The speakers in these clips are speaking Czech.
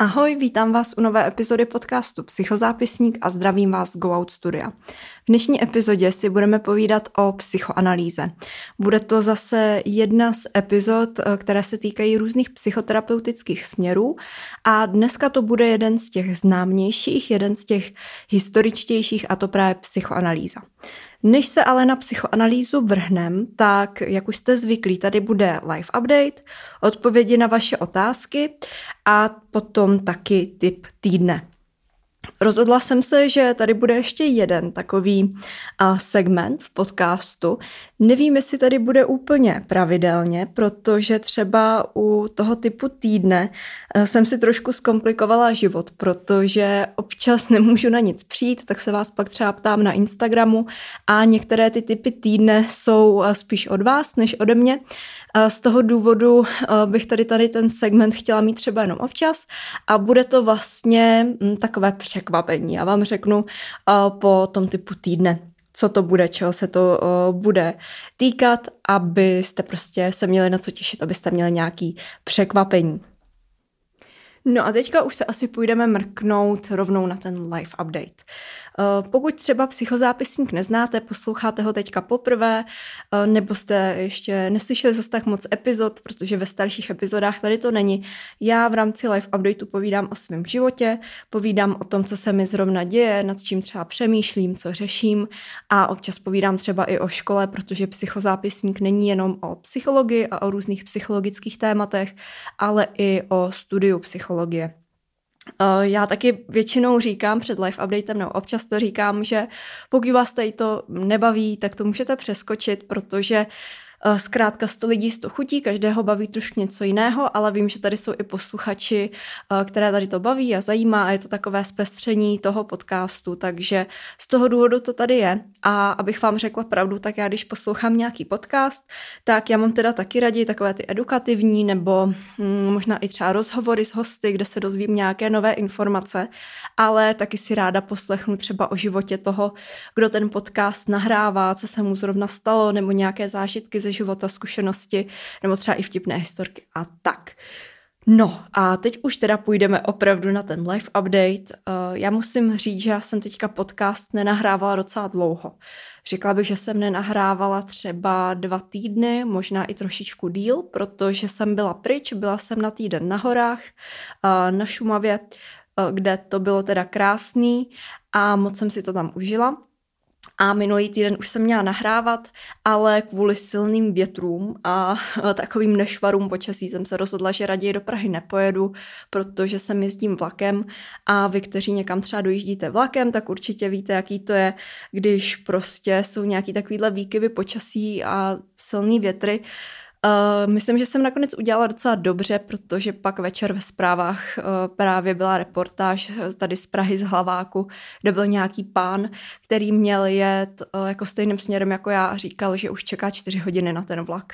Ahoj, vítám vás u nové epizody podcastu Psychozápisník a zdravím vás Go Out Studia. V dnešní epizodě si budeme povídat o psychoanalýze. Bude to zase jedna z epizod, eh, které se týkají různých psychoterapeutických směrů a dneska to bude jeden z těch známějších, jeden z těch historičtějších a to právě psychoanalýza. Než se ale na psychoanalýzu vrhnem, tak jak už jste zvyklí, tady bude live update, odpovědi na vaše otázky a potom taky tip týdne. Rozhodla jsem se, že tady bude ještě jeden takový segment v podcastu. Nevím, jestli tady bude úplně pravidelně, protože třeba u toho typu týdne jsem si trošku zkomplikovala život, protože občas nemůžu na nic přijít, tak se vás pak třeba ptám na Instagramu a některé ty typy týdne jsou spíš od vás než ode mě. Z toho důvodu bych tady tady ten segment chtěla mít třeba jenom občas a bude to vlastně takové překvapení. Já vám řeknu po tom typu týdne, co to bude, čeho se to bude týkat, abyste prostě se měli na co těšit, abyste měli nějaký překvapení. No a teďka už se asi půjdeme mrknout rovnou na ten live update. Eh, pokud třeba psychozápisník neznáte, posloucháte ho teďka poprvé, eh, nebo jste ještě neslyšeli zase tak moc epizod, protože ve starších epizodách tady to není. Já v rámci live updateu povídám o svém životě, povídám o tom, co se mi zrovna děje, nad čím třeba přemýšlím, co řeším a občas povídám třeba i o škole, protože psychozápisník není jenom o psychologii a o různých psychologických tématech, ale i o studiu psychologie. Eh, já taky většinou říkám před live updatem, nebo občas to říkám, že pokud vás tady to nebaví, tak to můžete přeskočit, protože Eh, zkrátka 100 lidí 100 chutí, každého baví trošku něco jiného, ale vím, že tady jsou i posluchači, eh, které tady to baví a zajímá a je to takové zpestření toho podcastu, takže z toho důvodu to tady je. A abych vám řekla pravdu, tak já když poslouchám nějaký podcast, tak já mám teda taky raději takové ty edukativní nebo hm, možná i třeba rozhovory s hosty, kde se dozvím nějaké nové informace, ale taky si ráda poslechnu třeba o životě toho, kdo ten podcast nahrává, co se mu zrovna stalo, nebo nějaké zážitky ze života, zkušenosti, nebo třeba i vtipné historky a tak. No a teď už teda půjdeme opravdu na ten live update. Uh, já musím říct, že já jsem teďka podcast nenahrávala docela dlouho. Řekla bych, že jsem nenahrávala třeba dva týdny, možná i trošičku díl, protože jsem byla pryč, byla jsem na týden na horách, uh, na Šumavě, uh, kde to bylo teda krásný a moc jsem si to tam užila. A minulý týden už jsem měla nahrávat, ale kvůli silným větrům a takovým nešvarům počasí jsem se rozhodla, že raději do Prahy nepojedu, protože jsem jezdím vlakem. A vy, kteří někam třeba dojíždíte vlakem, tak určitě víte, jaký to je, když prostě jsou nějaký takovýhle výkyvy počasí a silný větry, Uh, myslím, že jsem nakonec udělala docela dobře, protože pak večer ve zprávách uh, právě byla reportáž tady z Prahy z Hlaváku, kde byl nějaký pán, který měl jet uh, jako stejným směrem jako já a říkal, že už čeká čtyři hodiny na ten vlak.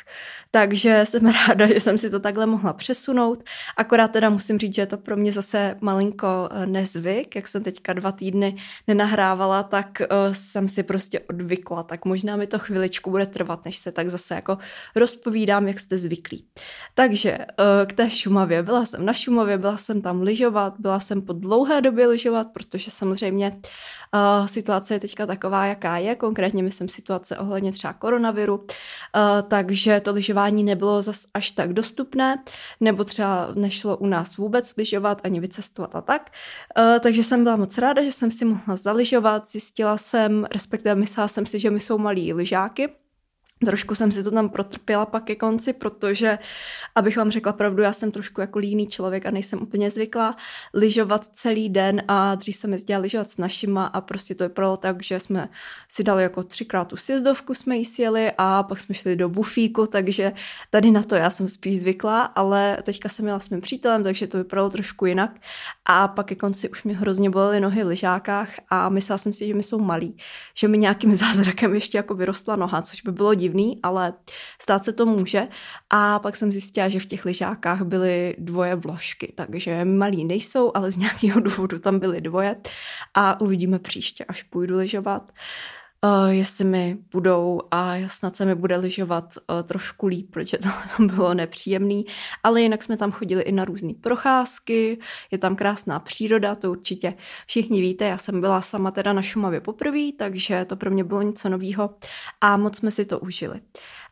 Takže jsem ráda, že jsem si to takhle mohla přesunout. Akorát teda musím říct, že je to pro mě zase malinko nezvyk, jak jsem teďka dva týdny nenahrávala, tak jsem si prostě odvykla, tak možná mi to chviličku bude trvat, než se tak zase jako rozpovídá povídám, jak jste zvyklí. Takže eh, k té Šumavě. Byla jsem na Šumavě, byla jsem tam lyžovat, byla jsem po dlouhé době lyžovat, protože samozřejmě uh, situace je teďka taková, jaká je. Konkrétně myslím situace ohledně třeba koronaviru, uh, takže to lyžování nebylo zas až tak dostupné, nebo třeba nešlo u nás vůbec lyžovat ani vycestovat a tak. Takže jsem byla moc ráda, že jsem si mohla zalyžovat, zjistila jsem, respektive myslela jsem si, že my jsou malí lyžáky, Trošku jsem si to tam protrpěla pak ke konci, protože, abych vám řekla pravdu, já jsem trošku jako líný člověk a nejsem úplně zvyklá lyžovat celý den a dřív jsem jezdila lyžovat s našima a prostě to vypadalo tak, že jsme si dali jako třikrát tu sjezdovku, jsme jí sjeli a pak jsme šli do bufíku, takže tady na to já jsem spíš zvyklá, ale teďka jsem jela s mým přítelem, takže to vypadalo trošku jinak. A pak ke konci už mi hrozně bolely nohy v lyžákách a myslela jsem si, že mi jsou malí, že mi nějakým zázrakem ještě jako vyrostla noha, což by bylo divné divný, ale stát se to může. A pak jsem zjistila, že v těch lyžákách byly dvoje vložky, takže malí nejsou, ale z nějakého důvodu tam byly dvoje a uvidíme příště, až půjdu lyžovat. Uh, jestli mi budou a snad se mi bude lyžovat uh, trošku líp, protože to tam bylo nepříjemný, ale jinak jsme tam chodili i na různé procházky, je tam krásná příroda, to určitě všichni víte, já jsem byla sama teda na Šumavě poprvé, takže to pro mě bylo něco nového a moc jsme si to užili.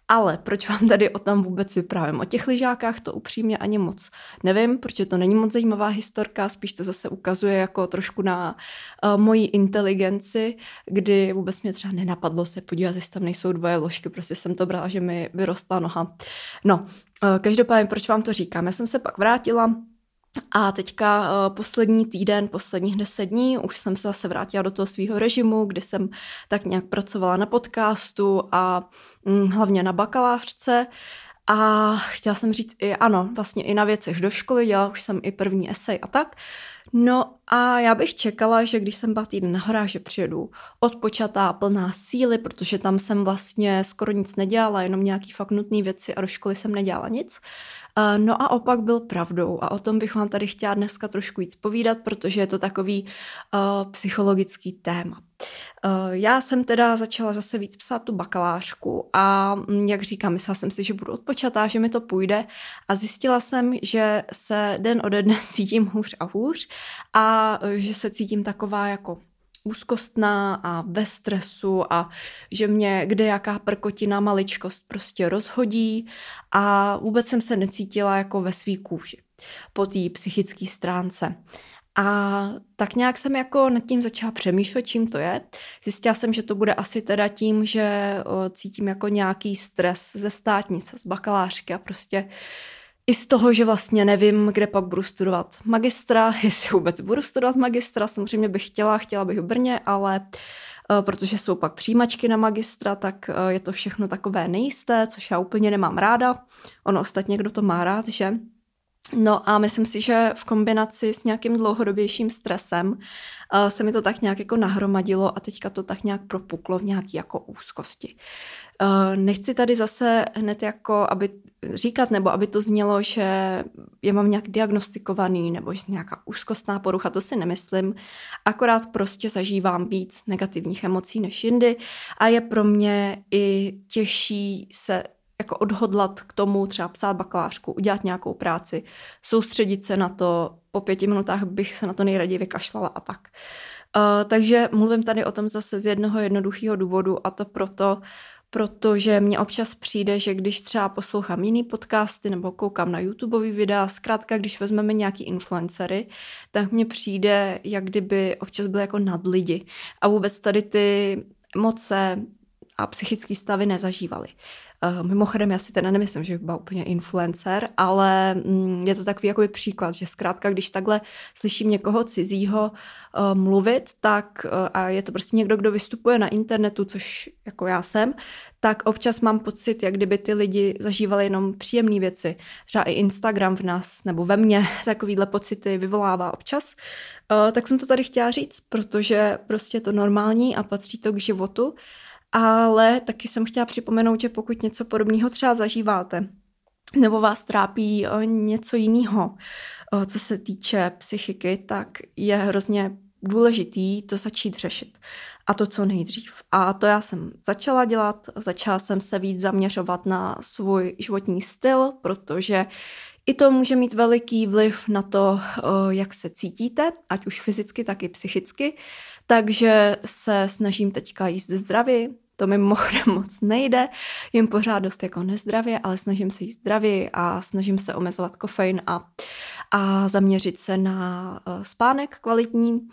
Ale proč vám tady o tom vůbec vyprávím? O těch lyžákách to upřímně ani moc nevím, protože to není moc zajímavá historka, spíš to zase ukazuje jako trošku na uh, moji inteligenci, kdy vůbec mě třeba nenapadlo se podívat, jestli tam nejsou dvoje ložky, prostě jsem to brala, že mi vyrostla noha. No, uh, každopádně, proč vám to říkám? Já jsem se pak vrátila, a teďka uh, poslední týden, posledních deset dní, už jsem se zase vrátila do toho svého režimu, kdy jsem tak nějak pracovala na podcastu a mm, hlavně na bakalářce. A chtěla jsem říct i ano, vlastně i na věcech do školy, dělala už jsem i první esej a tak. No a já bych čekala, že když jsem byla týden na horách, že přijedu odpočatá, plná síly, protože tam jsem vlastně skoro nic nedělala, jenom nějaký fakt nutné věci a do školy jsem nedělala nic. No a opak byl pravdou a o tom bych vám tady chtěla dneska trošku víc povídat, protože je to takový uh, psychologický téma. Uh, já jsem teda začala zase víc psát tu bakalářku a mm, jak říkám, myslela jsem si, že budu odpočatá, že mi to půjde a zjistila jsem, že se den ode dne cítím hůř a hůř a že se cítím taková jako úzkostná a ve stresu a že mě kde jaká prkotina maličkost prostě rozhodí a vůbec jsem se necítila jako ve svý kůži po té psychické stránce. A tak nějak jsem jako nad tím začala přemýšlet, čím to je. Zjistila jsem, že to bude asi teda tím, že cítím jako nějaký stres ze státnice, z bakalářky a prostě i z toho, že vlastně nevím, kde pak budu studovat magistra, jestli vůbec budu studovat magistra, samozřejmě bych chtěla, chtěla bych v Brně, ale uh, protože jsou pak přijímačky na magistra, tak uh, je to všechno takové nejisté, což já úplně nemám ráda. Ono ostatně, kdo to má rád, že? No a myslím si, že v kombinaci s nějakým dlouhodobějším stresem uh, se mi to tak nějak jako nahromadilo a teďka to tak nějak propuklo v nějaký jako úzkosti. Uh, nechci tady zase hned jako, aby říkat, nebo aby to znělo, že je mám nějak diagnostikovaný, nebo že nějaká úzkostná porucha, to si nemyslím. Akorát prostě zažívám víc negativních emocí než jindy a je pro mě i těžší se jako odhodlat k tomu třeba psát bakalářku, udělat nějakou práci, soustředit se na to, po pěti minutách bych se na to nejraději vykašlala a tak. Uh, takže mluvím tady o tom zase z jednoho jednoduchého důvodu a to proto, protože mně občas přijde, že když třeba poslouchám jiný podcasty nebo koukám na YouTubeový videa, zkrátka když vezmeme nějaký influencery, tak mně přijde, jak kdyby občas byly jako nad lidi a vůbec tady ty emoce a psychické stavy nezažívali. Uh, mimochodem, já si teda nemyslím, že byla úplně influencer, ale mm, je to takový jakoby příklad, že zkrátka, když takhle slyším někoho cizího uh, mluvit, tak uh, a je to prostě někdo, kdo vystupuje na internetu, což jako já jsem, tak občas mám pocit, jak kdyby ty lidi zažívali jenom příjemné věci. Třeba i Instagram v nás nebo ve mně takovýhle pocity vyvolává občas. Uh, tak jsem to tady chtěla říct, protože prostě je to normální a patří to k životu. Ale taky jsem chtěla připomenout, že pokud něco podobného třeba zažíváte, nebo vás trápí eh, něco jiného, eh, co se týče psychiky, tak je hrozně důležitý to začít řešit. A to co nejdřív. A to já jsem začala dělat, začala jsem se víc zaměřovat na svůj životní styl, protože i to může mít veliký vliv na to, eh, jak se cítíte, ať už fyzicky, tak i psychicky. Takže se snažím teďka jíst zdravě, to mi mimochodem moc nejde, jim pořád dost jako nezdravě, ale snažím se jíst zdravě a snažím se omezovat kofein a, a zaměřit se na uh, spánek kvalitní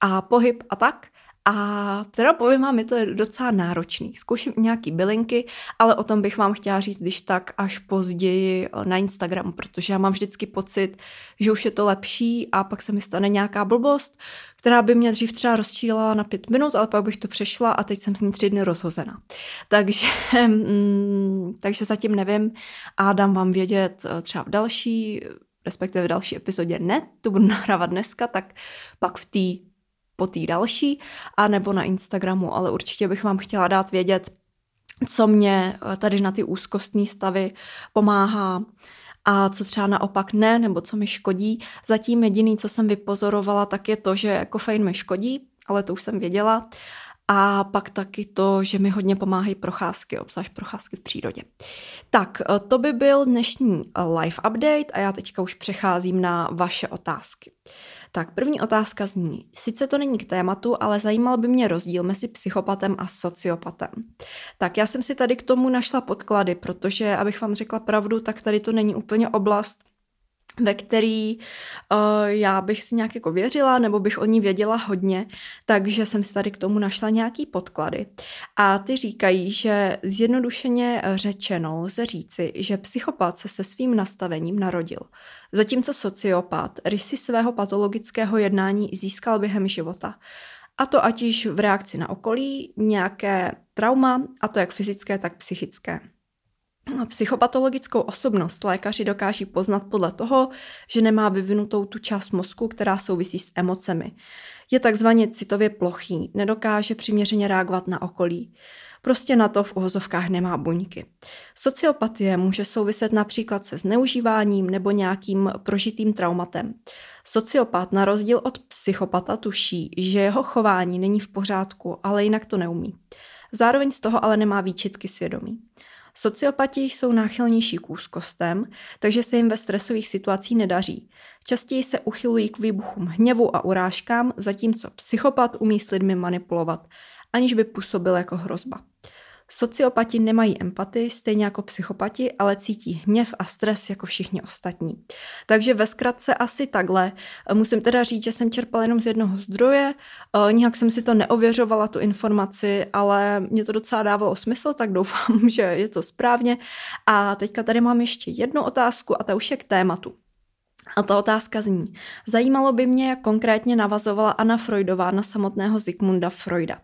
a pohyb a tak. A teda povím vám, je to docela náročný. Zkouším nějaký bylinky, ale o tom bych vám chtěla říct, když tak až později eh, na Instagramu, protože já mám vždycky pocit, že už je to lepší a pak se mi stane nějaká blbost, která by mě dřív třeba rozčílala na pět minut, ale pak bych to přešla a teď jsem s ní tři dny rozhozena. Takže, mm, takže zatím nevím a dám vám vědět eh, třeba v další, respektive v další epizodě ne, to budu nahrávat dneska, tak pak v té po té další, a nebo na Instagramu, ale určitě bych vám chtěla dát vědět, co mě eh, tady na ty úzkostní stavy pomáhá a co třeba naopak ne, nebo co mi škodí. Zatím jediný, co jsem vypozorovala, tak je to, že kofein mi škodí, ale to už jsem věděla. a pak taky to, že mi hodně pomáhají procházky, obzvlášť procházky v přírodě. Tak, eh, to by byl dnešní eh, live update a já teďka už přecházím na vaše otázky. Tak první otázka zní, sice to není k tématu, ale zajímal by mě rozdíl mezi psychopatem a sociopatem. Tak já jsem si tady k tomu našla podklady, protože, abych vám řekla pravdu, tak tady to není úplně oblast, ve který uh, já bych si nějak jako věřila, nebo bych o ní věděla hodně, takže jsem si tady k tomu našla nějaký podklady. A ty říkají, že zjednodušeně řečeno lze říci, že psychopat se se svým nastavením narodil, zatímco sociopat rysy svého patologického jednání získal během života. A to ať již v reakci na okolí, nějaké trauma, a to jak fyzické, tak psychické. Psychopatologickou osobnost lékaři dokáží poznat podle toho, že nemá vyvinutou tu část mozku, která souvisí s emocemi. Je takzvaně citově plochý, nedokáže přiměřeně reagovat na okolí. Prostě na to v uvozovkách nemá buňky. Sociopatie může souviset například se zneužíváním nebo nějakým prožitým traumatem. Sociopat na rozdíl od psychopata tuší, že jeho chování není v pořádku, ale jinak to neumí. Zároveň z toho ale nemá výčitky svědomí. Sociopati jsou náchylnější k úzkostem, takže se jim ve stresových situacích nedaří. Častěji se uchylují k výbuchům hněvu a urážkám, zatímco psychopat umí s lidmi manipulovat, aniž by působil jako hrozba. Sociopati nemají empatii, stejně jako psychopati, ale cítí hněv a stres jako všichni ostatní. Takže ve zkratce asi takhle. Musím teda říct, že jsem čerpala jenom z jednoho zdroje, eh, nijak jsem si to neověřovala, tu informaci, ale mě to docela dávalo smysl, tak doufám, že je to správně. A teďka tady mám ještě jednu otázku a ta už je k tématu. A ta otázka zní, zajímalo by mě, jak konkrétně navazovala Anna Freudová na samotného Zikmunda Freuda.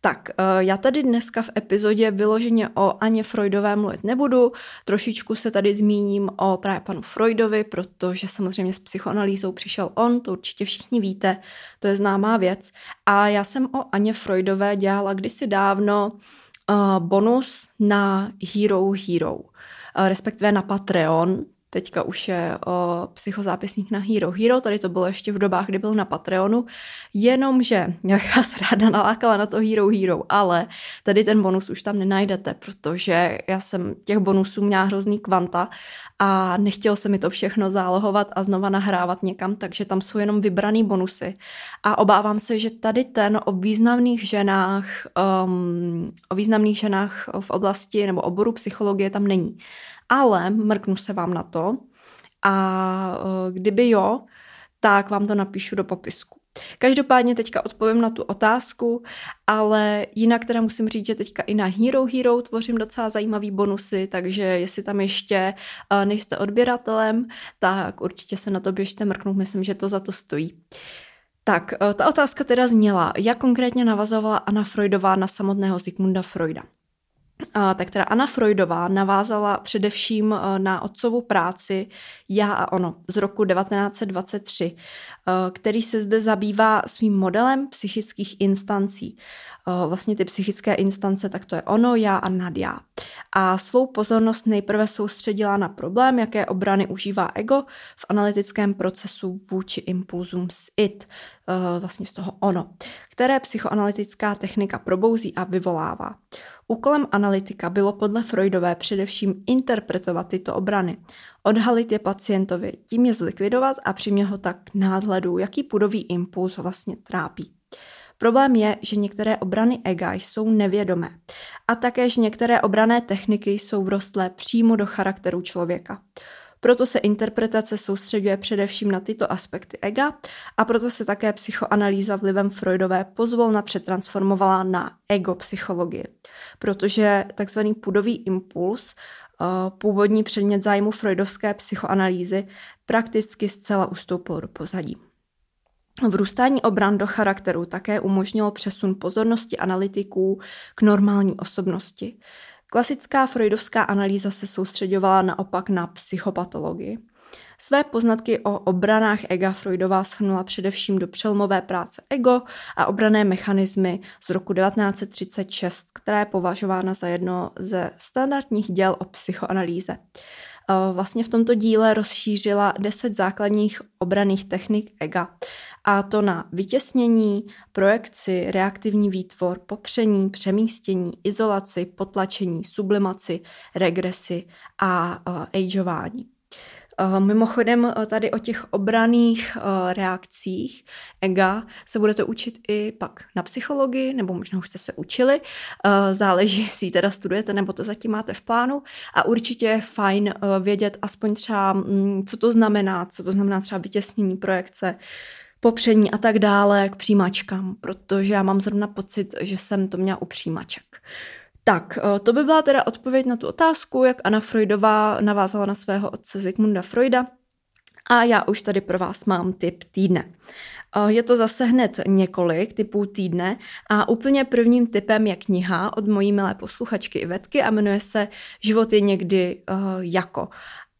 Tak, eh, já tady dneska v epizodě vyloženě o Aně Freudové mluvit nebudu, trošičku se tady zmíním o právě panu Freudovi, protože samozřejmě s psychoanalýzou přišel on, to určitě všichni víte, to je známá věc. A já jsem o Aně Freudové dělala kdysi dávno uh, bonus na Hero Hero, uh, respektive na Patreon, teďka už je o psychozápisník na Hero Hero, tady to bylo ještě v dobách, kdy byl na Patreonu, jenomže já se ráda nalákala na to Hero Hero, ale tady ten bonus už tam nenajdete, protože já jsem těch bonusů měla hrozný kvanta a nechtělo se mi to všechno zálohovat a znova nahrávat někam, takže tam jsou jenom vybraný bonusy. A obávám se, že tady ten o významných ženách, um, o významných ženách v oblasti nebo oboru psychologie tam není ale mrknu se vám na to a e, kdyby jo, tak vám to napíšu do popisku. Každopádně teďka odpovím na tu otázku, ale jinak teda musím říct, že teďka i na Hero Hero tvořím docela zajímavý bonusy, takže jestli tam ještě e, nejste odběratelem, tak určitě se na to běžte mrknout, myslím, že to za to stojí. Tak, e, ta otázka teda zněla, jak konkrétně navazovala Anna Freudová na samotného Sigmunda Freuda tak teda Anna Freudová navázala především eh, na otcovu práci Já a ono z roku 1923, eh, který se zde zabývá svým modelem psychických instancí. Eh, vlastně ty psychické instance, tak to je ono, já a Nadia. A svou pozornost nejprve soustředila na problém, jaké obrany užívá ego v analytickém procesu vůči impulzům z it, vlastně z toho ono, které psychoanalytická technika probouzí a vyvolává. Úkolem analytika bylo podle Freudové především interpretovat tyto obrany, odhalit je pacientovi, tím je zlikvidovat a přimět ho tak k nádhledu, jaký pudový impuls vlastně trápí. Problém je, že některé obrany ega jsou nevědomé a také, že některé obrané techniky jsou vrostlé přímo do charakteru člověka. Proto se interpretace soustředuje především na tyto aspekty ega a proto se také psychoanalýza vlivem Freudové pozvolna přetransformovala na ego psychologii. Protože takzvaný pudový impuls eh, původní předmět zájmu freudovské psychoanalýzy prakticky zcela ustoupil do pozadí. Vrůstání obran do charakteru také umožnilo přesun pozornosti analytiků k normální osobnosti. Klasická freudovská analýza se soustředovala naopak na psychopatologii. Své poznatky o obranách ega Freudová shrnula především do přelomové práce Ego a obrané mechanismy z roku 1936, která je považována za jedno ze standardních děl o psychoanalýze. Vlastně v tomto díle rozšířila deset základních obraných technik ega A to na vytěsnění, projekci, reaktivní výtvor, popření, přemístění, izolaci, potlačení, sublimaci, regresi a uh, ageování. Eh, mimochodem eh, tady o těch obraných eh, reakcích ega se budete učit i pak na psychologii, nebo možná už jste se učili, záleží, jestli ji teda studujete, nebo to zatím máte v plánu a určitě je fajn vědět aspoň třeba, mm, co to znamená, co to znamená třeba vytěsnění projekce, popření a tak dále k přijímačkám, protože já mám zrovna pocit, že jsem to měla u přijímaček. Tak, eh, to by byla teda odpověď na tu otázku, jak Anna Freudová navázala na svého otce Zygmunda Freuda. A já už tady pro vás mám tip týdne. Eh, je to zase hned několik typů týdne a úplně prvním typem je kniha od mojí milé posluchačky Ivetky a jmenuje se Život je někdy uh, jako.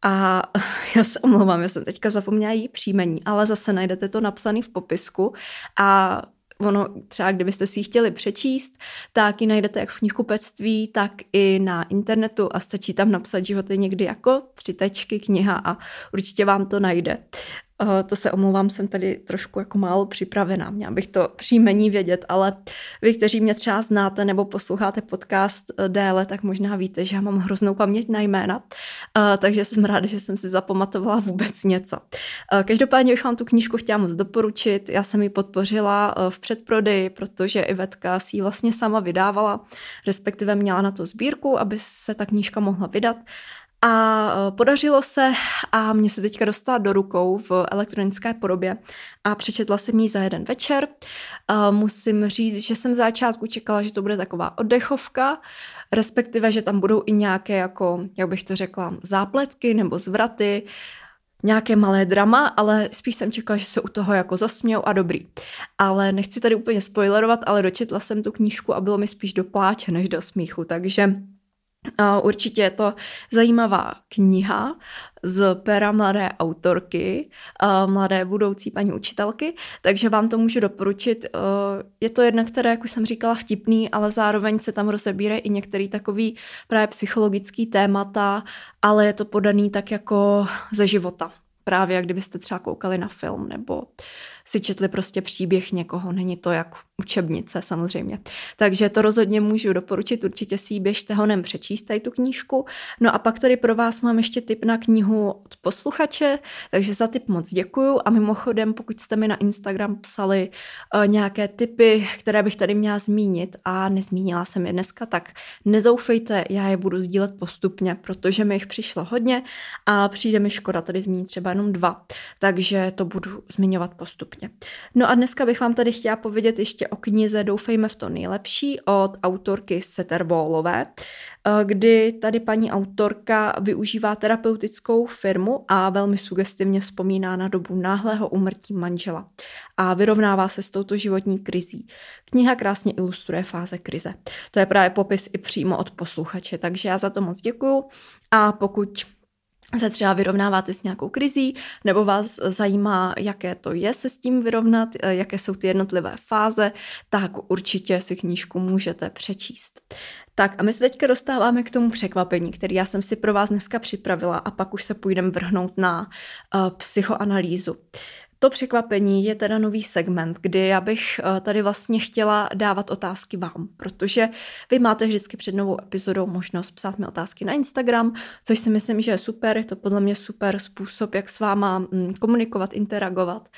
A já se omlouvám, já jsem teďka zapomněla její příjmení, ale zase najdete to napsané v popisku a ono třeba kdybyste si ji chtěli přečíst, tak ji najdete jak v knihkupectví, tak i na internetu a stačí tam napsat životy někdy jako tři tečky kniha a určitě vám to najde. Uh, to se omlouvám, jsem tady trošku jako málo připravená. Měla bych to příjmení vědět, ale vy, kteří mě třeba znáte nebo posloucháte podcast eh, déle, tak možná víte, že já mám hroznou paměť na jména, uh, takže jsem ráda, že jsem si zapamatovala vůbec něco. Každopádně bych vám tu knížku chtěla moc doporučit. Já jsem ji podpořila v předprodeji, protože Ivetka si ji vlastně sama vydávala, respektive měla na to sbírku, aby se ta knížka mohla vydat. A e, podařilo se a mě se teďka dostala do rukou v elektronické podobě a přečetla jsem ji za jeden večer. A musím říct, že jsem v začátku čekala, že to bude taková oddechovka, respektive, že tam budou i nějaké, jako, jak bych to řekla, zápletky nebo zvraty, nějaké malé drama, ale spíš jsem čekala, že se u toho jako zasmějou a dobrý. Ale nechci tady úplně spoilerovat, ale dočetla jsem tu knížku a bylo mi spíš do pláče než do smíchu, takže Určitě je to zajímavá kniha z pera mladé autorky, mladé budoucí paní učitelky, takže vám to můžu doporučit. Je to jedna, která, jak už jsem říkala, vtipný, ale zároveň se tam rozebírají i některý takový právě psychologický témata, ale je to podaný tak jako ze života. Právě jak kdybyste třeba koukali na film nebo si četli prostě příběh někoho, není to jak učebnice samozřejmě. Takže to rozhodně můžu doporučit, určitě si ji běžte honem přečíst, tady tu knížku. No a pak tady pro vás mám ještě tip na knihu od posluchače, takže za tip moc děkuju. A mimochodem, pokud jste mi na Instagram psali uh, nějaké tipy, které bych tady měla zmínit a nezmínila jsem je dneska, tak nezoufejte, já je budu sdílet postupně, protože mi jich přišlo hodně a přijde mi škoda tady zmínit třeba jenom dva, takže to budu zmiňovat postupně podobně. No a dneska bych vám tady chtěla povědět ještě o knize Doufejme v to nejlepší od autorky Setervolové, eh, kdy tady paní autorka využívá terapeutickou firmu a velmi sugestivně vzpomíná na dobu náhlého umrtí manžela a vyrovnává se s touto životní krizí. Kniha krásně ilustruje fáze krize. To je právě popis i přímo od posluchače, takže já za to moc děkuju a pokud se třeba vyrovnáváte s nějakou krizí, nebo vás zajímá, jaké to je se s tím vyrovnat, eh, jaké jsou ty jednotlivé fáze, tak určitě si knížku můžete přečíst. Tak a my se teďka dostáváme k tomu překvapení, který já jsem si pro vás dneska připravila a pak už se půjdeme vrhnout na uh, psychoanalýzu. To překvapení je teda nový segment, kdy já bych eh, tady vlastně chtěla dávat otázky vám, protože vy máte vždycky před novou epizodou možnost psát mi otázky na Instagram, což si myslím, že je super, je to podle mě super způsob, jak s váma mm, komunikovat, interagovat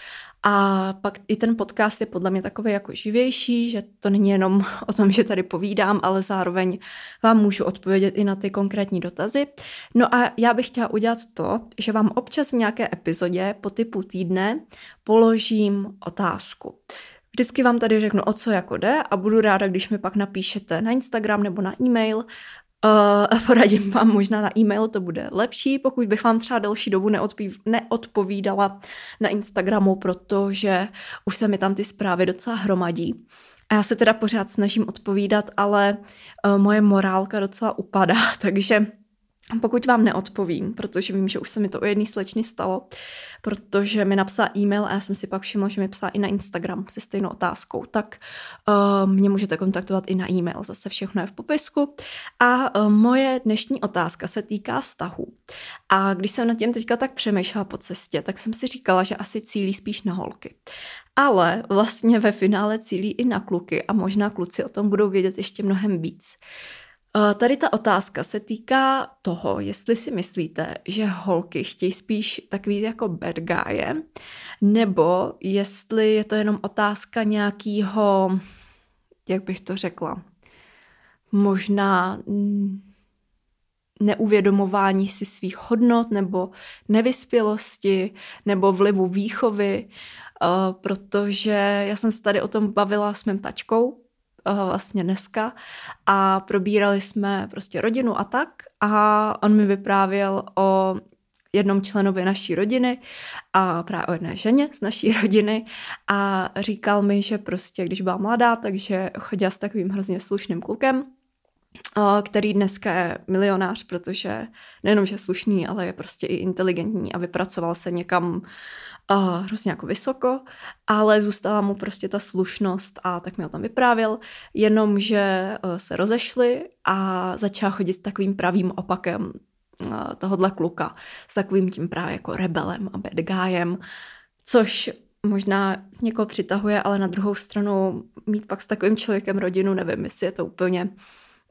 a pak i ten podcast je podle mě takový jako živější, že to není jenom o tom, že tady povídám, ale zároveň vám můžu odpovědět i na ty konkrétní dotazy. No a já bych chtěla udělat to, že vám občas v nějaké epizodě po typu týdne položím otázku. Vždycky vám tady řeknu, o co jako jde a budu ráda, když mi pak napíšete na Instagram nebo na e-mail Uh, poradím vám možná na e-mail, to bude lepší, pokud bych vám třeba delší dobu neodpovídala na Instagramu, protože už se mi tam ty zprávy docela hromadí. A já se teda pořád snažím odpovídat, ale uh, moje morálka docela upadá, takže pokud vám neodpovím, protože vím, že už se mi to u jedné slečny stalo, protože mi napsala e-mail a já jsem si pak všimla, že mi psala i na Instagram se stejnou otázkou, tak uh, mě můžete kontaktovat i na e-mail, zase všechno je v popisku. A uh, moje dnešní otázka se týká vztahu. A když jsem nad tím teďka tak přemýšlela po cestě, tak jsem si říkala, že asi cílí spíš na holky. Ale vlastně ve finále cílí i na kluky a možná kluci o tom budou vědět ještě mnohem víc. Eh, tady ta otázka se týká toho, jestli si myslíte, že holky chtějí spíš takový jako bad guy, nebo jestli je to jenom otázka nějakého, jak bych to řekla, možná neuvědomování si svých hodnot nebo nevyspělosti nebo vlivu výchovy, uh, protože já jsem se tady o tom bavila s mým tačkou, vlastně dneska. A probírali jsme prostě rodinu a tak. A on mi vyprávěl o jednom členovi naší rodiny a právě o jedné ženě z naší rodiny. A říkal mi, že prostě když byla mladá, takže chodila s takovým hrozně slušným klukem, který dneska je milionář, protože nejenom, že je slušný, ale je prostě i inteligentní a vypracoval se někam uh, hrozně jako vysoko, ale zůstala mu prostě ta slušnost a tak mi o tom vyprávěl, jenomže uh, se rozešli a začala chodit s takovým pravým opakem uh, tohohle kluka, s takovým tím právě jako rebelem a bad guyem, což možná někoho přitahuje, ale na druhou stranu mít pak s takovým člověkem rodinu, nevím, jestli je to úplně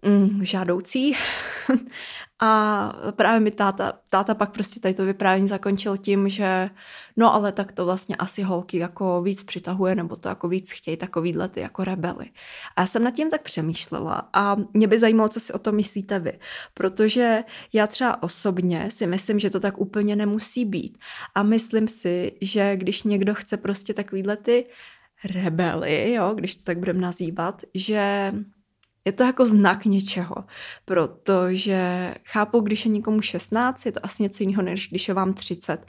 mm, žádoucí. a právě mi táta, táta pak prostě tady to vyprávění zakončil tím, že no ale tak to vlastně asi holky jako víc přitahuje, nebo to jako víc chtějí takovýhle ty jako rebely. A já jsem nad tím tak přemýšlela a mě by zajímalo, co si o tom myslíte vy. Protože já třeba osobně si myslím, že to tak úplně nemusí být. A myslím si, že když někdo chce prostě takovýhle ty rebely, jo, když to tak budeme nazývat, že je to jako znak něčeho, protože chápu, když je někomu 16, je to asi něco jiného, než když je vám 30.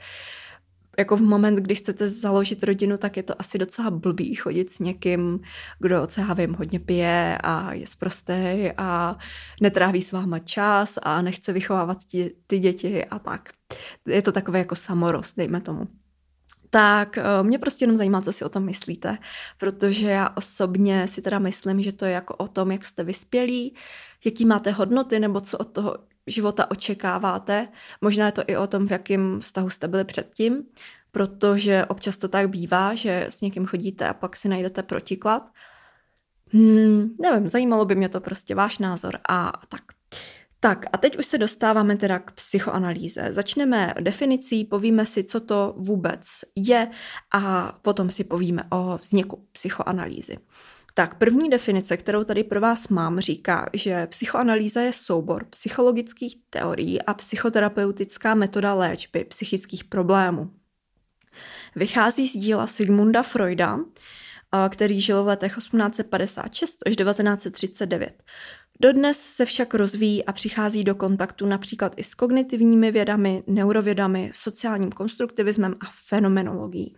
Jako v moment, kdy chcete založit rodinu, tak je to asi docela blbý chodit s někým, kdo, co já vím, hodně pije a je zprostý a netráví s váma čas a nechce vychovávat ty, ty děti a tak. Je to takové jako samorost, dejme tomu tak eh, mě prostě jenom zajímá, co si o tom myslíte, protože já osobně si teda myslím, že to je jako o tom, jak jste vyspělí, jaký máte hodnoty nebo co od toho života očekáváte. Možná je to i o tom, v jakém vztahu jste byli předtím, protože občas to tak bývá, že s někým chodíte a pak si najdete protiklad. Hmm, nevím, zajímalo by mě to prostě váš názor a tak. Tak a teď už se dostáváme teda k psychoanalýze. Začneme definicí, povíme si, co to vůbec je a potom si povíme o vzniku psychoanalýzy. Tak první definice, kterou tady pro vás mám, říká, že psychoanalýza je soubor psychologických teorií a psychoterapeutická metoda léčby psychických problémů. Vychází z díla Sigmunda Freuda, který žil v letech 1856 až 1939. Dodnes se však rozvíjí a přichází do kontaktu například i s kognitivními vědami, neurovědami, sociálním konstruktivismem a fenomenologií.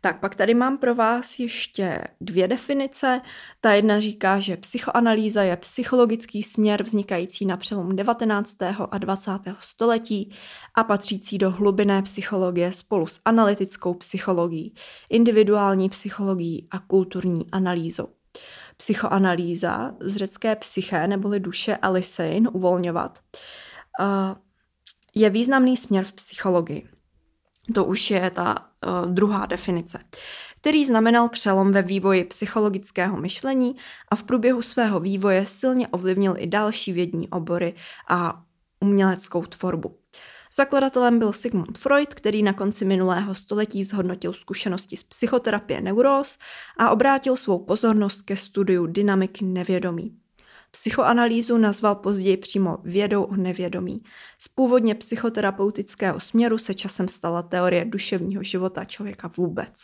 Tak pak tady mám pro vás ještě dvě definice. Ta jedna říká, že psychoanalýza je psychologický směr vznikající na přelomu 19. a 20. století a patřící do hlubinné psychologie spolu s analytickou psychologií, individuální psychologií a kulturní analýzou psychoanalýza z řecké psyché neboli duše a uvolňovat, je významný směr v psychologii. To už je ta uh, druhá definice, který znamenal přelom ve vývoji psychologického myšlení a v průběhu svého vývoje silně ovlivnil i další vědní obory a uměleckou tvorbu. Zakladatelem byl Sigmund Freud, který na konci minulého století zhodnotil zkušenosti z psychoterapie neuróz a obrátil svou pozornost ke studiu dynamiky nevědomí. Psychoanalýzu nazval později přímo vědou o nevědomí. Z původně psychoterapeutického směru se časem stala teorie duševního života člověka vůbec.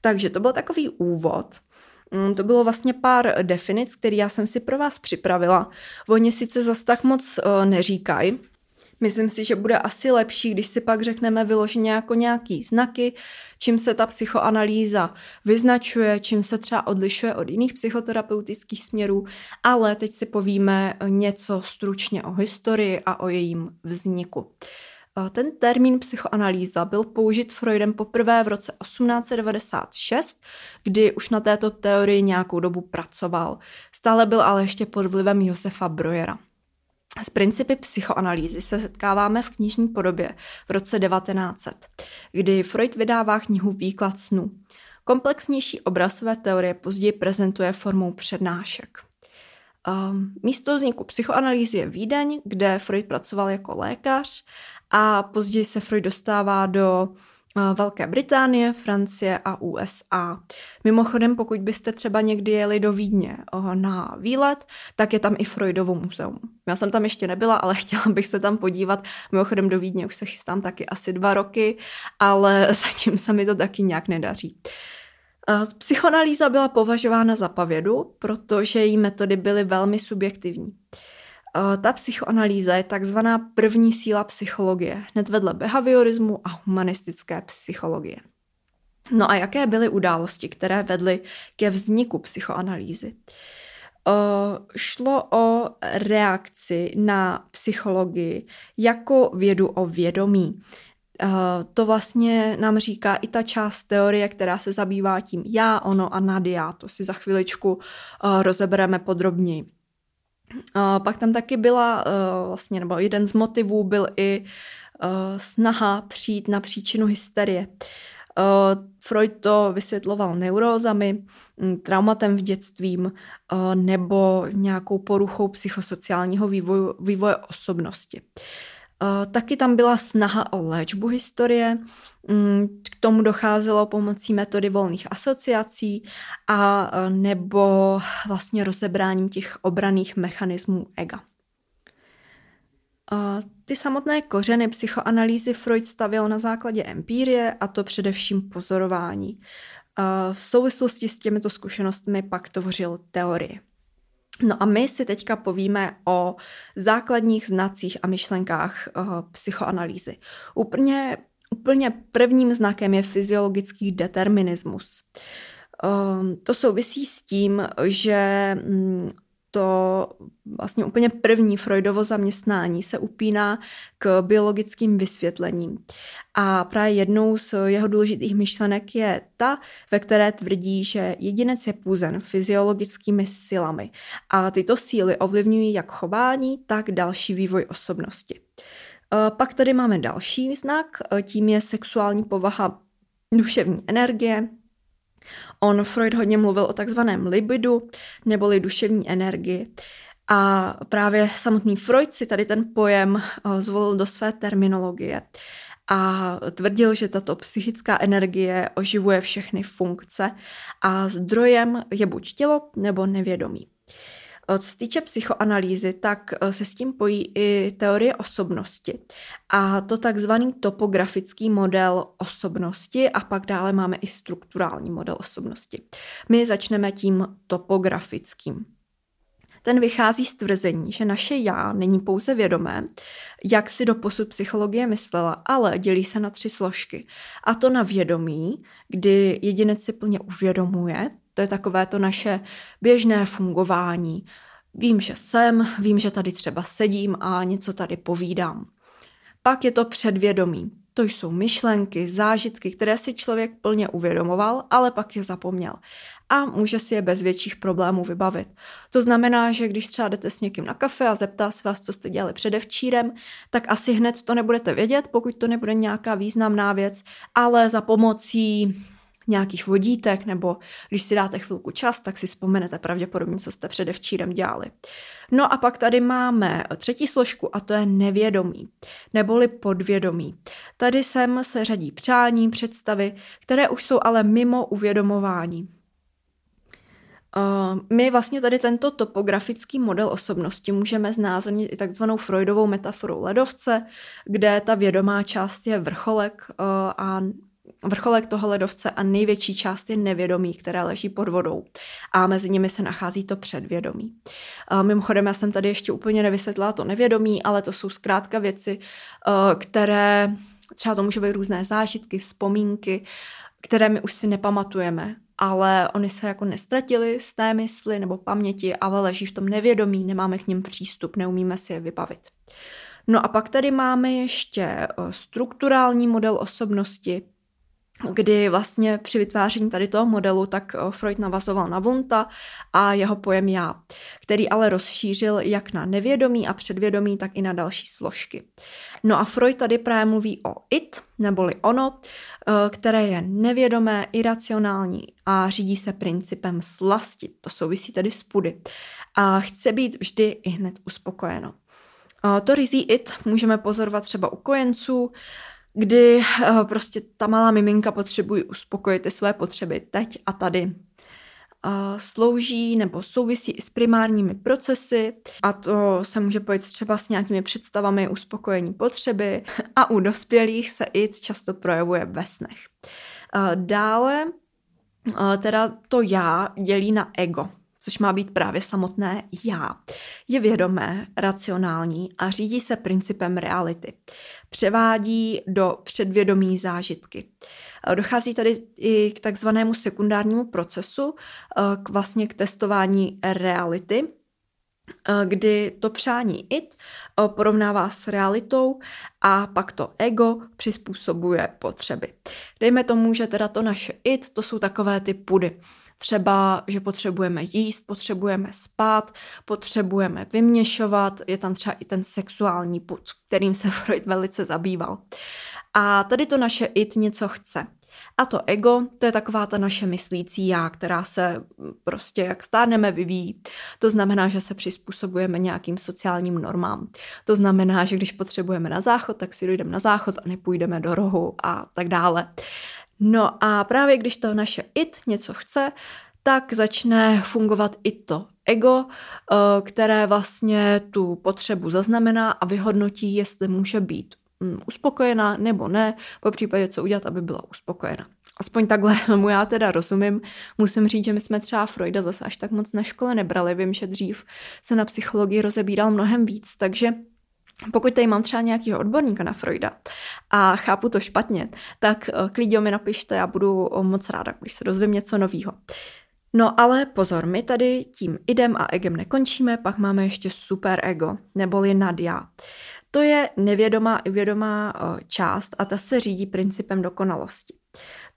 Takže to byl takový úvod. Mm, to bylo vlastně pár definic, které já jsem si pro vás připravila. Oni sice zas tak moc uh, neříkají, Myslím si, že bude asi lepší, když si pak řekneme vyloženě jako nějaký znaky, čím se ta psychoanalýza vyznačuje, čím se třeba odlišuje od jiných psychoterapeutických směrů, ale teď si povíme něco stručně o historii a o jejím vzniku. Ten termín psychoanalýza byl použit Freudem poprvé v roce 1896, kdy už na této teorii nějakou dobu pracoval. Stále byl ale ještě pod vlivem Josefa Brojera. S principy psychoanalýzy se setkáváme v knižní podobě v roce 1900, kdy Freud vydává knihu Výklad snů. Komplexnější obraz své teorie později prezentuje formou přednášek. Um, místo vzniku psychoanalýzy je Vídeň, kde Freud pracoval jako lékař a později se Freud dostává do Velké Británie, Francie a USA. Mimochodem, pokud byste třeba někdy jeli do Vídně uh, na výlet, tak je tam i Freudovo muzeum. Já jsem tam ještě nebyla, ale chtěla bych se tam podívat. Mimochodem do Vídně už se chystám taky asi dva roky, ale zatím se mi to taky nějak nedaří. Uh, Psychoanalýza byla považována za pavědu, protože její metody byly velmi subjektivní. Ta psychoanalýza je takzvaná první síla psychologie, hned vedle behaviorismu a humanistické psychologie. No a jaké byly události, které vedly ke vzniku psychoanalýzy? šlo o reakci na psychologii jako vědu o vědomí. Uh, to vlastně nám říká i ta část teorie, která se zabývá tím já, ono a Nadia. To si za chviličku rozebereme podrobněji. Uh, pak tam taky byla vlastně, nebo jeden z motivů byl i snaha přijít na příčinu hysterie. Freud to vysvětloval neurózami, mm, traumatem v dětstvím nebo nějakou poruchou psychosociálního vývoje, osobnosti. Eh, taky tam byla snaha o léčbu historie, mm, k tomu docházelo pomocí metody volných asociací a eh, nebo vlastně rozebráním těch obraných mechanismů ega. Eh, ty samotné kořeny psychoanalýzy Freud stavil na základě empírie a to především pozorování. V souvislosti s těmito zkušenostmi pak tvořil teorie. No a my si teďka povíme o základních znacích a myšlenkách uh, psychoanalýzy. Úplně, úplně prvním znakem je fyziologický determinismus. Uh, to souvisí s tím, že um, to vlastně úplně první Freudovo zaměstnání se upíná k biologickým vysvětlením. A právě jednou z jeho důležitých myšlenek je ta, ve které tvrdí, že jedinec je půzen fyziologickými silami a tyto síly ovlivňují jak chování, tak další vývoj osobnosti. E, pak tady máme další znak, e, tím je sexuální povaha duševní energie, On Freud hodně mluvil o takzvaném libidu, neboli duševní energii. A právě samotný Freud si tady ten pojem eh, zvolil do své terminologie a tvrdil, že tato psychická energie oživuje všechny funkce a zdrojem je buď tělo nebo nevědomí. Co se týče psychoanalýzy, tak eh, se s tím pojí i teorie osobnosti a to takzvaný topografický model osobnosti a pak dále máme i strukturální model osobnosti. My začneme tím topografickým. Ten vychází z tvrzení, že naše já není pouze vědomé, jak si do posud psychologie myslela, ale dělí se na tři složky. A to na vědomí, kdy jedinec si plně uvědomuje, to je takové to naše běžné fungování. Vím, že jsem, vím, že tady třeba sedím a něco tady povídám. Pak je to předvědomí. To jsou myšlenky, zážitky, které si člověk plně uvědomoval, ale pak je zapomněl. A může si je bez větších problémů vybavit. To znamená, že když třeba jdete s někým na kafe a zeptá se vás, co jste dělali předevčírem, tak asi hned to nebudete vědět, pokud to nebude nějaká významná věc, ale za pomocí nějakých vodítek, nebo když si dáte chvilku čas, tak si vzpomenete pravděpodobně, co jste předevčírem dělali. No a pak tady máme třetí složku a to je nevědomí, neboli podvědomí. Tady sem se řadí přání, představy, které už jsou ale mimo uvědomování. Uh, my vlastně tady tento topografický model osobnosti můžeme znázornit i takzvanou Freudovou metaforou ledovce, kde ta vědomá část je vrcholek uh, a vrcholek toho ledovce a největší část je nevědomí, které leží pod vodou. A mezi nimi se nachází to předvědomí. Mimochodem, já jsem tady ještě úplně nevysvětlila to nevědomí, ale to jsou zkrátka věci, které třeba to může být různé zážitky, vzpomínky, které my už si nepamatujeme, ale oni se jako nestratili z té mysli nebo paměti, ale leží v tom nevědomí, nemáme k ním přístup, neumíme si je vybavit. No a pak tady máme ještě eh, strukturální model osobnosti, kdy vlastně při vytváření tady toho modelu tak eh, Freud navazoval na Wundta a jeho pojem já, který ale rozšířil jak na nevědomí a předvědomí, tak i na další složky. No a Freud tady právě mluví o it, neboli ono, eh, které je nevědomé, iracionální a řídí se principem slasti. To souvisí tedy s pudy. A chce být vždy i hned uspokojeno. Eh, to rizí it můžeme pozorovat třeba u kojenců, kdy uh, prostě ta malá miminka potřebuje uspokojit ty své potřeby teď a tady. Uh, slouží nebo souvisí i s primárními procesy a to se může pojít třeba s nějakými představami uspokojení potřeby a u dospělých se i často projevuje ve snech. Uh, dále teda to já dělí na ego což má být právě samotné já. Je vědomé, racionální a řídí se principem reality. Převádí do předvědomí zážitky. Dochází tady i k takzvanému sekundárnímu procesu, eh, k vlastně k testování reality, eh, kdy to přání it eh, porovnává s realitou a pak to ego přizpůsobuje potřeby. Dejme tomu, že teda to naše it, to jsou takové ty pudy. Třeba, že potřebujeme jíst, potřebujeme spát, potřebujeme vyměšovat, je tam třeba i ten sexuální put, kterým se Freud velice zabýval. A tady to naše it něco chce. A to ego, to je taková ta naše myslící já, která se prostě jak stárneme vyvíjí. To znamená, že se přizpůsobujeme nějakým sociálním normám. To znamená, že když potřebujeme na záchod, tak si dojdeme na záchod a nepůjdeme do rohu a tak dále. No a právě když to naše it něco chce, tak začne fungovat i to ego, eh, které vlastně tu potřebu zaznamená a vyhodnotí, jestli může být mm, uspokojená nebo ne, po případě co udělat, aby byla uspokojena. Aspoň takhle mu já teda rozumím. Musím říct, že my jsme třeba Freuda zase až tak moc na škole nebrali. Vím, že dřív se na psychologii rozebíral mnohem víc, takže pokud tady mám třeba nějakého odborníka na Freuda a chápu to špatně, tak eh, klidně mi napište, já budu eh, moc ráda, když se dozvím něco nového. No ale pozor, my tady tím idem a egem nekončíme, pak máme ještě super ego, neboli nadja. To je nevědomá i vědomá eh, část a ta se řídí principem dokonalosti.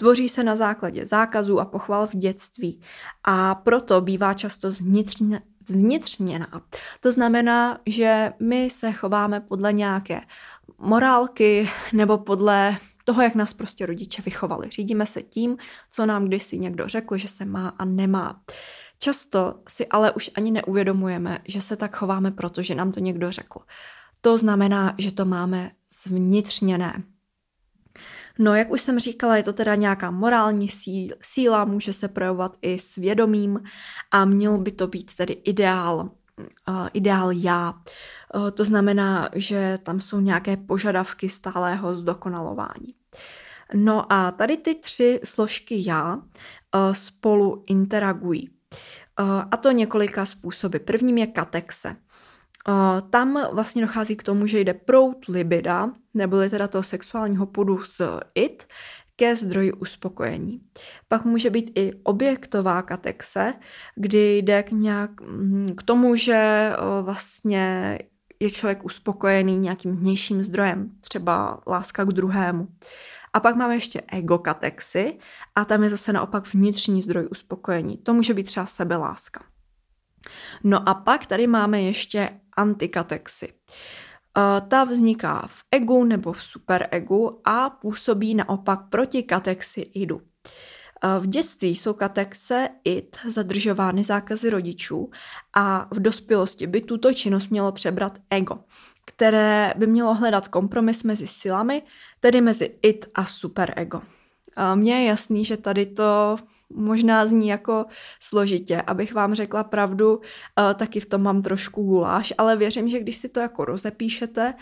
Tvoří se na základě zákazů a pochval v dětství a proto bývá často zvnitřně, zvnitřněná. To znamená, že my se chováme podle nějaké morálky nebo podle toho, jak nás prostě rodiče vychovali. Řídíme se tím, co nám kdysi někdo řekl, že se má a nemá. Často si ale už ani neuvědomujeme, že se tak chováme, protože nám to někdo řekl. To znamená, že to máme zvnitřněné. No, jak už jsem říkala, je to teda nějaká morální síla, může se projevovat i svědomím a měl by to být tedy ideál, uh, ideál já. Uh, to znamená, že tam jsou nějaké požadavky stálého zdokonalování. No a tady ty tři složky já uh, spolu interagují. A to několika způsoby. Prvním je katexe. Tam vlastně dochází k tomu, že jde prout libida, neboli teda toho sexuálního podu z it, ke zdroji uspokojení. Pak může být i objektová katexe, kdy jde k, nějak, mm, k tomu, že vlastně je člověk uspokojený nějakým vnějším zdrojem, třeba láska k druhému. A pak máme ještě ego katexy a tam je zase naopak vnitřní zdroj uspokojení. To může být třeba sebeláska. No a pak tady máme ještě antikatexy. Eh, ta vzniká v egu nebo v superegu a působí naopak proti katexi idu. Eh, v dětství jsou katexe id zadržovány zákazy rodičů a v dospělosti by tuto činnost mělo přebrat ego, které by mělo hledat kompromis mezi silami, tedy mezi id a superego. Eh, mně je jasný, že tady to možná zní jako složitě, abych vám řekla pravdu, uh, taky v tom mám trošku guláš, ale věřím, že když si to jako rozepíšete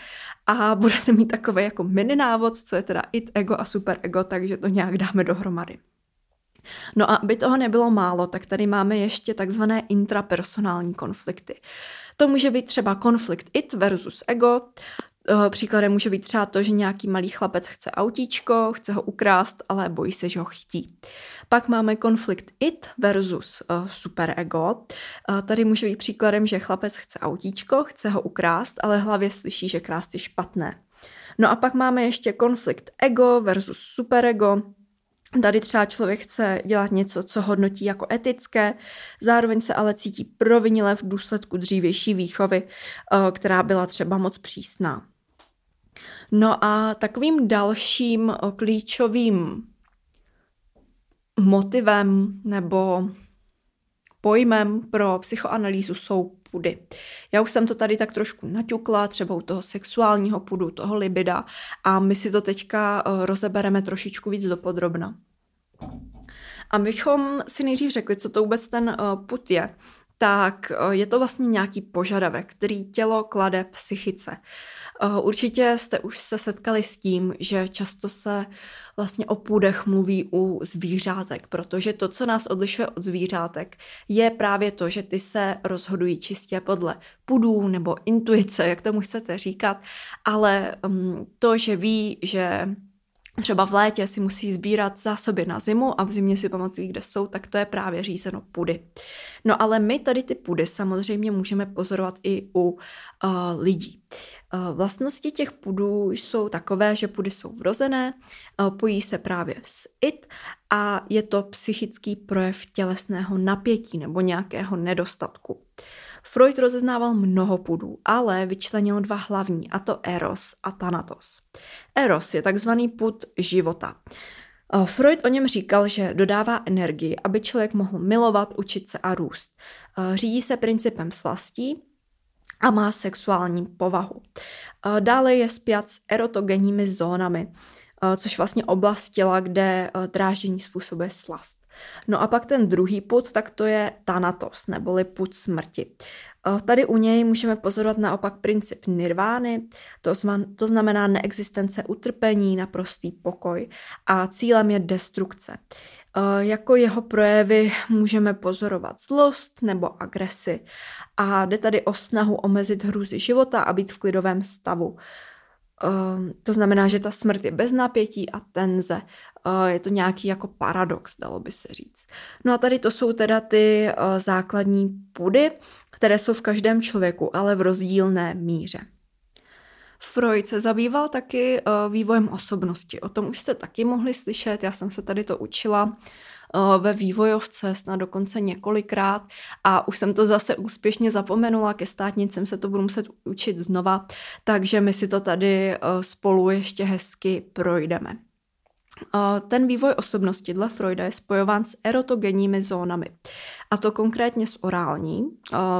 a budete mít takový jako mini návod, co je teda it ego a super ego, takže to nějak dáme dohromady. No a aby toho nebylo málo, tak tady máme ještě takzvané intrapersonální konflikty. To může být třeba konflikt it versus ego, eh, Příkladem může být třeba to, že nějaký malý chlapec chce autíčko, chce ho ukrást, ale bojí se, že ho chytí. Pak máme konflikt it versus uh, superego. Uh, tady může být příkladem, že chlapec chce autíčko, chce ho ukrást, ale hlavě slyší, že krást je špatné. No a pak máme ještě konflikt ego versus superego. Tady třeba člověk chce dělat něco, co hodnotí jako etické, zároveň se ale cítí provinile v důsledku dřívější výchovy, eh, která byla třeba moc přísná. No a takovým dalším klíčovým motivem nebo pojmem pro psychoanalýzu jsou pudy. Já už jsem to tady tak trošku naťukla, třeba u toho sexuálního pudu, toho libida a my si to teďka rozebereme trošičku víc dopodrobna. Abychom si nejdřív řekli, co to vůbec ten put je, tak eh, je to vlastně nějaký požadavek, který tělo klade psychice. Eh, určitě jste už se setkali s tím, že často se vlastně o půdech mluví u zvířátek, protože to, co nás odlišuje od zvířátek, je právě to, že ty se rozhodují čistě podle pudů nebo intuice, jak tomu chcete říkat, ale um, to, že ví, že třeba v létě si musí sbírat zásoby na zimu a v zimě si pamatují, kde jsou, tak to je právě řízeno pudy. No ale my tady ty pudy samozřejmě můžeme pozorovat i u uh, lidí. Uh, vlastnosti těch pudů jsou takové, že pudy jsou vrozené, uh, pojí se právě s it a je to psychický projev tělesného napětí nebo nějakého nedostatku. Uh, Freud rozeznával mnoho pudů, ale vyčlenil dva hlavní, a to Eros a Thanatos. Eros je takzvaný pud života. Eh, Freud o něm říkal, že dodává energii, aby člověk mohl milovat, učit se a růst. Eh, řídí se principem slastí a má sexuální povahu. Eh, dále je spjat s erotogenními zónami, což vlastně oblast těla, kde dráždění způsobuje slast. No a pak ten druhý put, tak to je Thanatos, neboli put smrti. Eh, tady u něj můžeme pozorovat naopak princip nirvány, to, to znamená neexistence utrpení, naprostý pokoj a cílem je destrukce. Eh, jako jeho projevy můžeme pozorovat zlost nebo agresi a jde tady o snahu omezit hrůzy života a být v klidovém stavu. Uh, to znamená, že ta smrt je bez napětí a tenze. Uh, je to nějaký jako paradox, dalo by se říct. No a tady to jsou teda ty uh, základní pudy, které jsou v každém člověku, ale v rozdílné míře. Freud se zabýval taky uh, vývojem osobnosti. O tom už jste taky mohli slyšet, já jsem se tady to učila Eh, ve vývojovce, snad dokonce několikrát a už jsem to zase úspěšně zapomenula, ke státnicem se to budu muset učit znova, takže my si to tady eh, spolu ještě hezky projdeme. Ten vývoj osobnosti dle Freuda je spojován s erotogenními zónami. A to konkrétně s orální,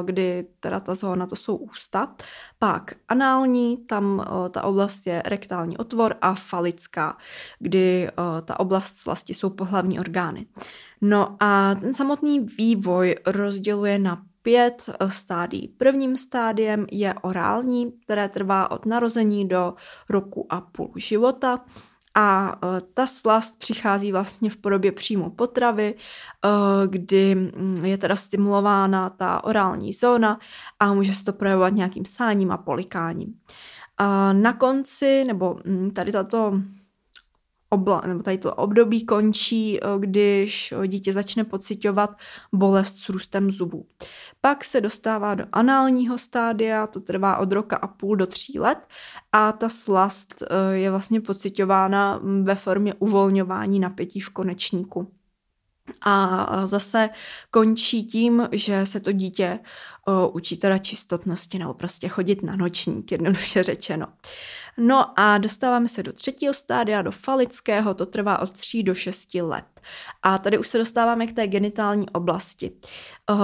kdy teda ta zóna to jsou ústa. Pak anální, tam ta oblast je rektální otvor a falická, kdy ta oblast slasti jsou pohlavní orgány. No a ten samotný vývoj rozděluje na pět stádií. Prvním stádiem je orální, které trvá od narození do roku a půl života. A e, ta slast přichází vlastně v podobě přímo potravy, e, kdy mm, je teda stimulována ta orální zóna a může se to projevovat nějakým sáním a polikáním. A na konci, nebo mm, tady tato obla, nebo tady to období končí, když dítě začne pocitovat bolest s růstem zubů. Pak se dostává do análního stádia, to trvá od roka a půl do tří let a ta slast eh, je vlastně pocitována ve formě uvolňování napětí v konečníku. A zase končí tím, že se to dítě o, učí teda čistotnosti nebo prostě chodit na nočník, jednoduše řečeno. No a dostáváme se do třetího stádia, do falického, to trvá od 3 do 6 let. A tady už se dostáváme k té genitální oblasti.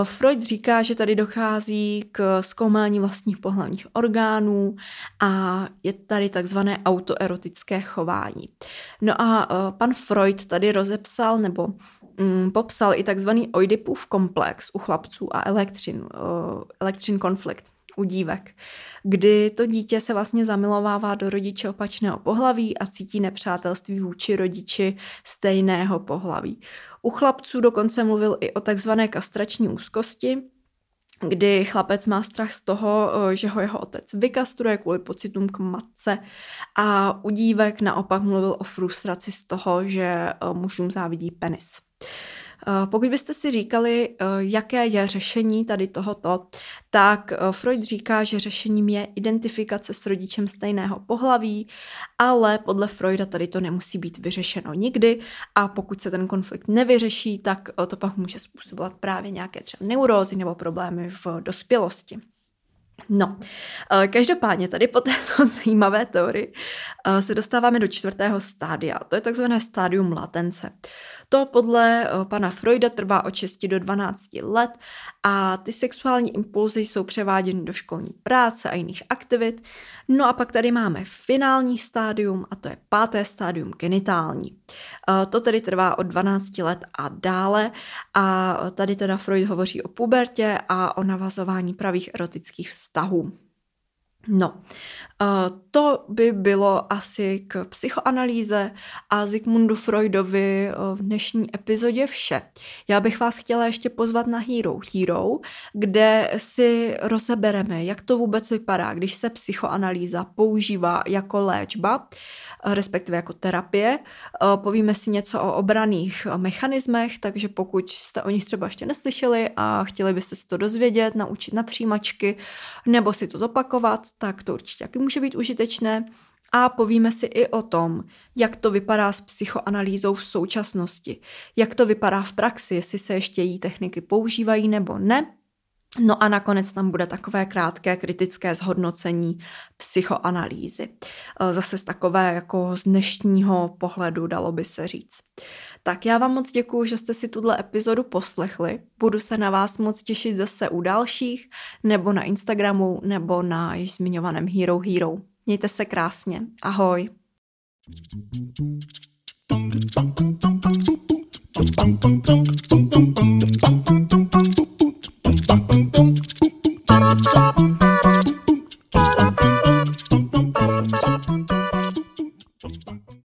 Freud říká, že tady dochází k zkoumání vlastních pohlavních orgánů a je tady takzvané autoerotické chování. No a pan Freud tady rozepsal nebo mm, popsal i takzvaný Oidipův komplex u chlapců a elektřin, uh, elektřin konflikt u dívek, kdy to dítě se vlastně zamilovává do rodiče opačného pohlaví a cítí nepřátelství vůči rodiči stejného pohlaví. U chlapců dokonce mluvil i o takzvané kastrační úzkosti, kdy chlapec má strach z toho, eh, že ho jeho otec vykastruje kvůli pocitům k matce a u dívek naopak mluvil o frustraci z toho, že eh, mužům závidí penis. Eh, pokud byste si říkali, eh, jaké je řešení tady tohoto, tak eh, Freud říká, že řešením je identifikace s rodičem stejného pohlaví, ale podle Freuda tady to nemusí být vyřešeno nikdy a pokud se ten konflikt nevyřeší, tak to pak může způsobovat právě nějaké třeba neurózy nebo problémy v dospělosti. No, každopádně tady po této zajímavé teorii se dostáváme do čtvrtého stádia. To je takzvané stádium latence. To podle eh, pana Freuda trvá od 6 do 12 let a ty sexuální impulzy jsou převáděny do školní práce a jiných aktivit. No a pak tady máme finální stádium a to je páté stádium genitální. Eh, to tedy trvá od 12 let a dále a tady teda Freud hovoří o pubertě a o navazování pravých erotických vztahů. No, to by bylo asi k psychoanalýze a Zigmundu Freudovi eh, v dnešní epizodě vše. Já bych vás chtěla ještě pozvat na Hero Hero, kde si rozebereme, jak to vůbec vypadá, když se psychoanalýza používá jako léčba respektive jako terapie. Eh, povíme si něco o obraných mechanismech, takže pokud jste o nich třeba ještě neslyšeli a chtěli byste si to dozvědět, naučit na přijímačky nebo si to zopakovat, tak to určitě taky může být užitečné. A povíme si i o tom, jak to vypadá s psychoanalýzou v současnosti, jak to vypadá v praxi, jestli se ještě její techniky používají nebo ne No a nakonec tam bude takové krátké kritické zhodnocení psychoanalýzy. Zase z takové jako z dnešního pohledu, dalo by se říct. Tak já vám moc děkuji, že jste si tuhle epizodu poslechli. Budu se na vás moc těšit zase u dalších, nebo na Instagramu, nebo na již zmiňovaném Hero Hero. Mějte se krásně. Ahoj. Ba-da-ba-ba